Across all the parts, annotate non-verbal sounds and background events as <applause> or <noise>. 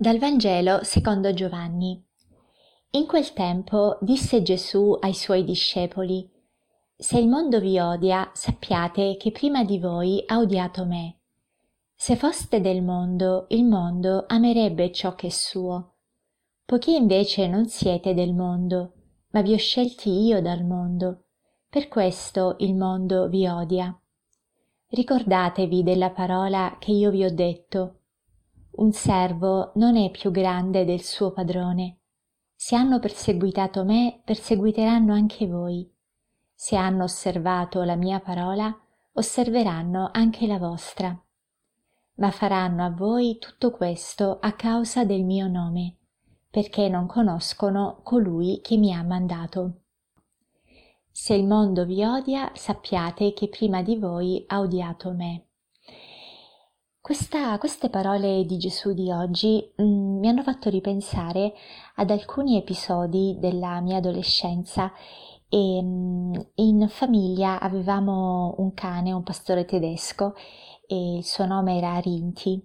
Dal Vangelo secondo Giovanni. In quel tempo disse Gesù ai suoi discepoli, Se il mondo vi odia, sappiate che prima di voi ha odiato me. Se foste del mondo, il mondo amerebbe ciò che è suo. Poiché invece non siete del mondo, ma vi ho scelti io dal mondo, per questo il mondo vi odia. Ricordatevi della parola che io vi ho detto un servo non è più grande del suo padrone. Se hanno perseguitato me, perseguiteranno anche voi. Se hanno osservato la mia parola, osserveranno anche la vostra. Ma faranno a voi tutto questo a causa del mio nome, perché non conoscono colui che mi ha mandato. Se il mondo vi odia, sappiate che prima di voi ha odiato me. Questa, queste parole di Gesù di oggi mh, mm, mi hanno fatto ripensare ad alcuni episodi della mia adolescenza e mh, mm, in famiglia avevamo un cane, un pastore tedesco e il suo nome era Rinti.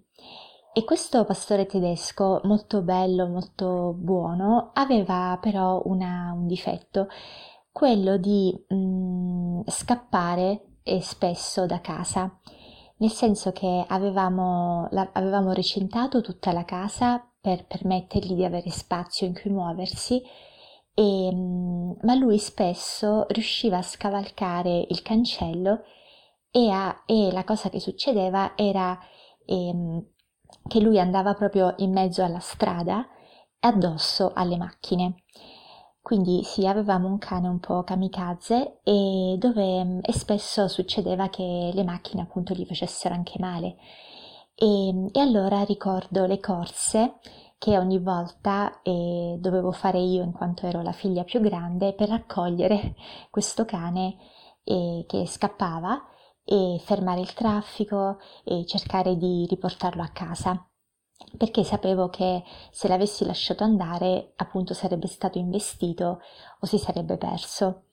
E questo pastore tedesco, molto bello, molto buono, aveva però una, un difetto, quello di mh, mm, scappare spesso da casa nel senso che avevamo, la, avevamo recintato tutta la casa per permettergli di avere spazio in cui muoversi, e, ma lui spesso riusciva a scavalcare il cancello e, a, e la cosa che succedeva era ehm, che lui andava proprio in mezzo alla strada addosso alle macchine. Quindi sì, avevamo un cane un po' kamikaze e dove e spesso succedeva che le macchine appunto gli facessero anche male. E, e allora ricordo le corse che ogni volta eh, dovevo fare io in quanto ero la figlia più grande per raccogliere <laughs> questo cane eh, che scappava e fermare il traffico e cercare di riportarlo a casa perché sapevo che se l'avessi lasciato andare appunto sarebbe stato investito o si sarebbe perso.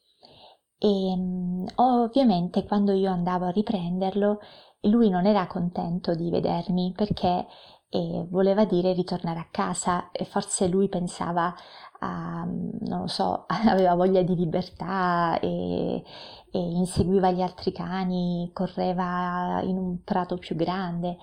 E mm, ovviamente quando io andavo a riprenderlo lui non era contento di vedermi perché eh, voleva dire ritornare a casa e forse lui pensava a, non lo so, <laughs> aveva voglia di libertà e, e inseguiva gli altri cani, correva in un prato più grande.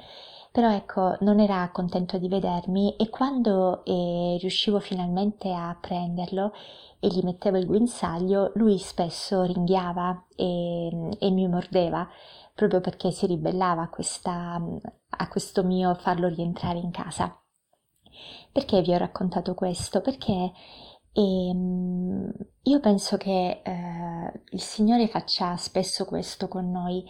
Però ecco non era contento di vedermi e quando eh, riuscivo finalmente a prenderlo e gli mettevo il guinzaglio, lui spesso ringhiava e, e mi mordeva proprio perché si ribellava a, questa, a questo mio farlo rientrare in casa. Perché vi ho raccontato questo? Perché ehm, io penso che eh, il Signore faccia spesso questo con noi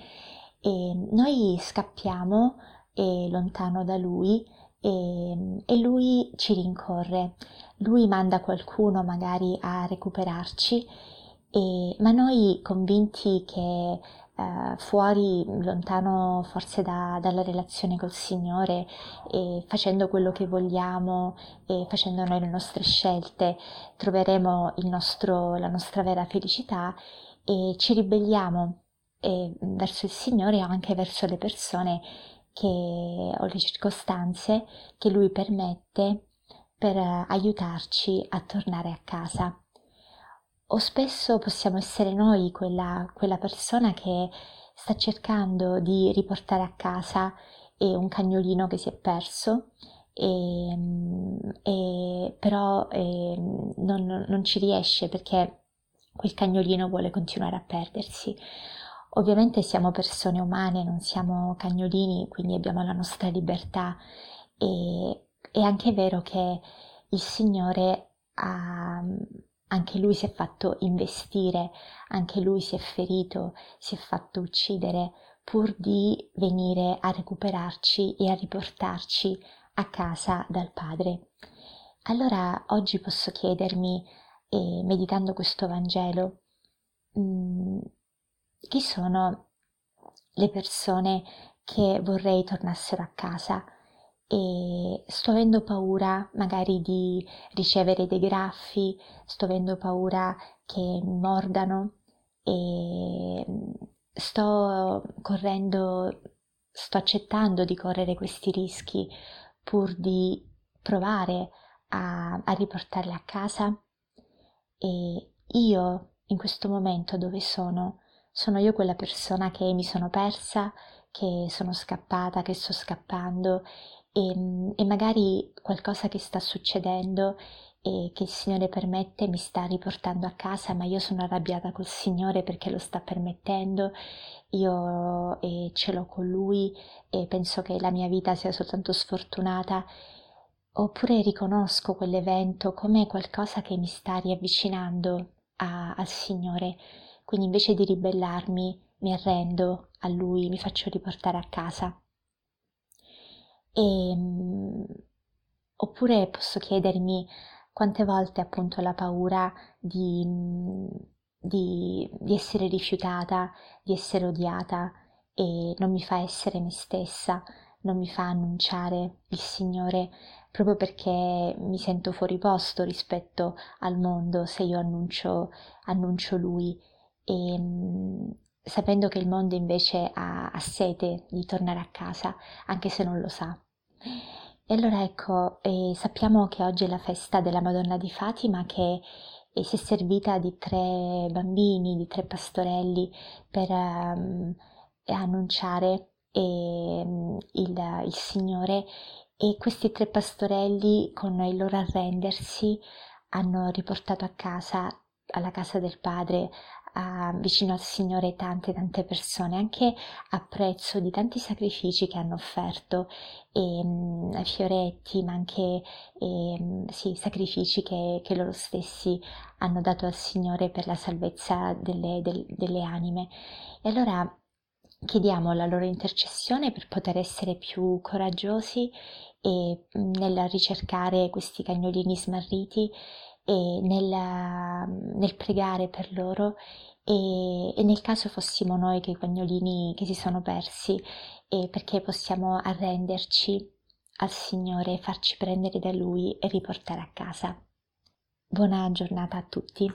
e noi scappiamo e lontano da lui e, e lui ci rincorre, lui manda qualcuno magari a recuperarci, e, ma noi convinti che Uh, fuori, lontano forse da, dalla relazione col Signore, e facendo quello che vogliamo e facendo noi le nostre scelte, troveremo nostro, la nostra vera felicità e ci ribelliamo e, verso il Signore e anche verso le persone che, o le circostanze che lui permette per aiutarci a tornare a casa. O spesso possiamo essere noi quella, quella persona che sta cercando di riportare a casa un cagnolino che si è perso, e, e, però e, non, non ci riesce perché quel cagnolino vuole continuare a perdersi. Ovviamente siamo persone umane, non siamo cagnolini, quindi abbiamo la nostra libertà. E è anche vero che il Signore ha, anche lui si è fatto investire, anche lui si è ferito, si è fatto uccidere pur di venire a recuperarci e a riportarci a casa dal Padre. Allora oggi posso chiedermi, eh, meditando questo Vangelo, mh, mm, chi sono le persone che vorrei tornassero a casa e sto avendo paura magari di ricevere dei graffi, sto avendo paura che mi mordano e sto correndo, sto accettando di correre questi rischi pur di provare a, a riportarla a casa. E io in questo momento dove sono, sono io quella persona che mi sono persa, che sono scappata, che sto scappando e, e magari qualcosa che sta succedendo e che il Signore permette mi sta riportando a casa, ma io sono arrabbiata col Signore perché lo sta permettendo, io eh, ce l'ho con Lui e penso che la mia vita sia soltanto sfortunata, oppure riconosco quell'evento come qualcosa che mi sta riavvicinando a, al Signore, quindi invece di ribellarmi mi arrendo a Lui, mi faccio riportare a casa. E, ehm, oppure posso chiedermi quante volte appunto la paura di, di, di essere rifiutata, di essere odiata e non mi fa essere me stessa, non mi fa annunciare il Signore proprio perché mi sento fuori posto rispetto al mondo se io annuncio, annuncio Lui. E sapendo che il mondo invece ha, ha sete di tornare a casa anche se non lo sa. E allora ecco, eh, sappiamo che oggi è la festa della Madonna di Fatima che eh, si è servita di tre bambini, di tre pastorelli per um, annunciare eh, il, il Signore e questi tre pastorelli con il loro arrendersi hanno riportato a casa, alla casa del Padre, a, vicino al Signore tante tante persone, anche a prezzo di tanti sacrifici che hanno offerto, e, mh, fioretti, ma anche e, sì, sacrifici che, che, loro stessi hanno dato al Signore per la salvezza delle, del, delle anime. E allora chiediamo la loro intercessione per poter essere più coraggiosi e nel ricercare questi cagnolini smarriti e nel, nel pregare per loro e, e, nel caso fossimo noi che i cagnolini che si sono persi perché possiamo arrenderci al Signore, farci prendere da Lui e riportare a casa. Buona giornata a tutti.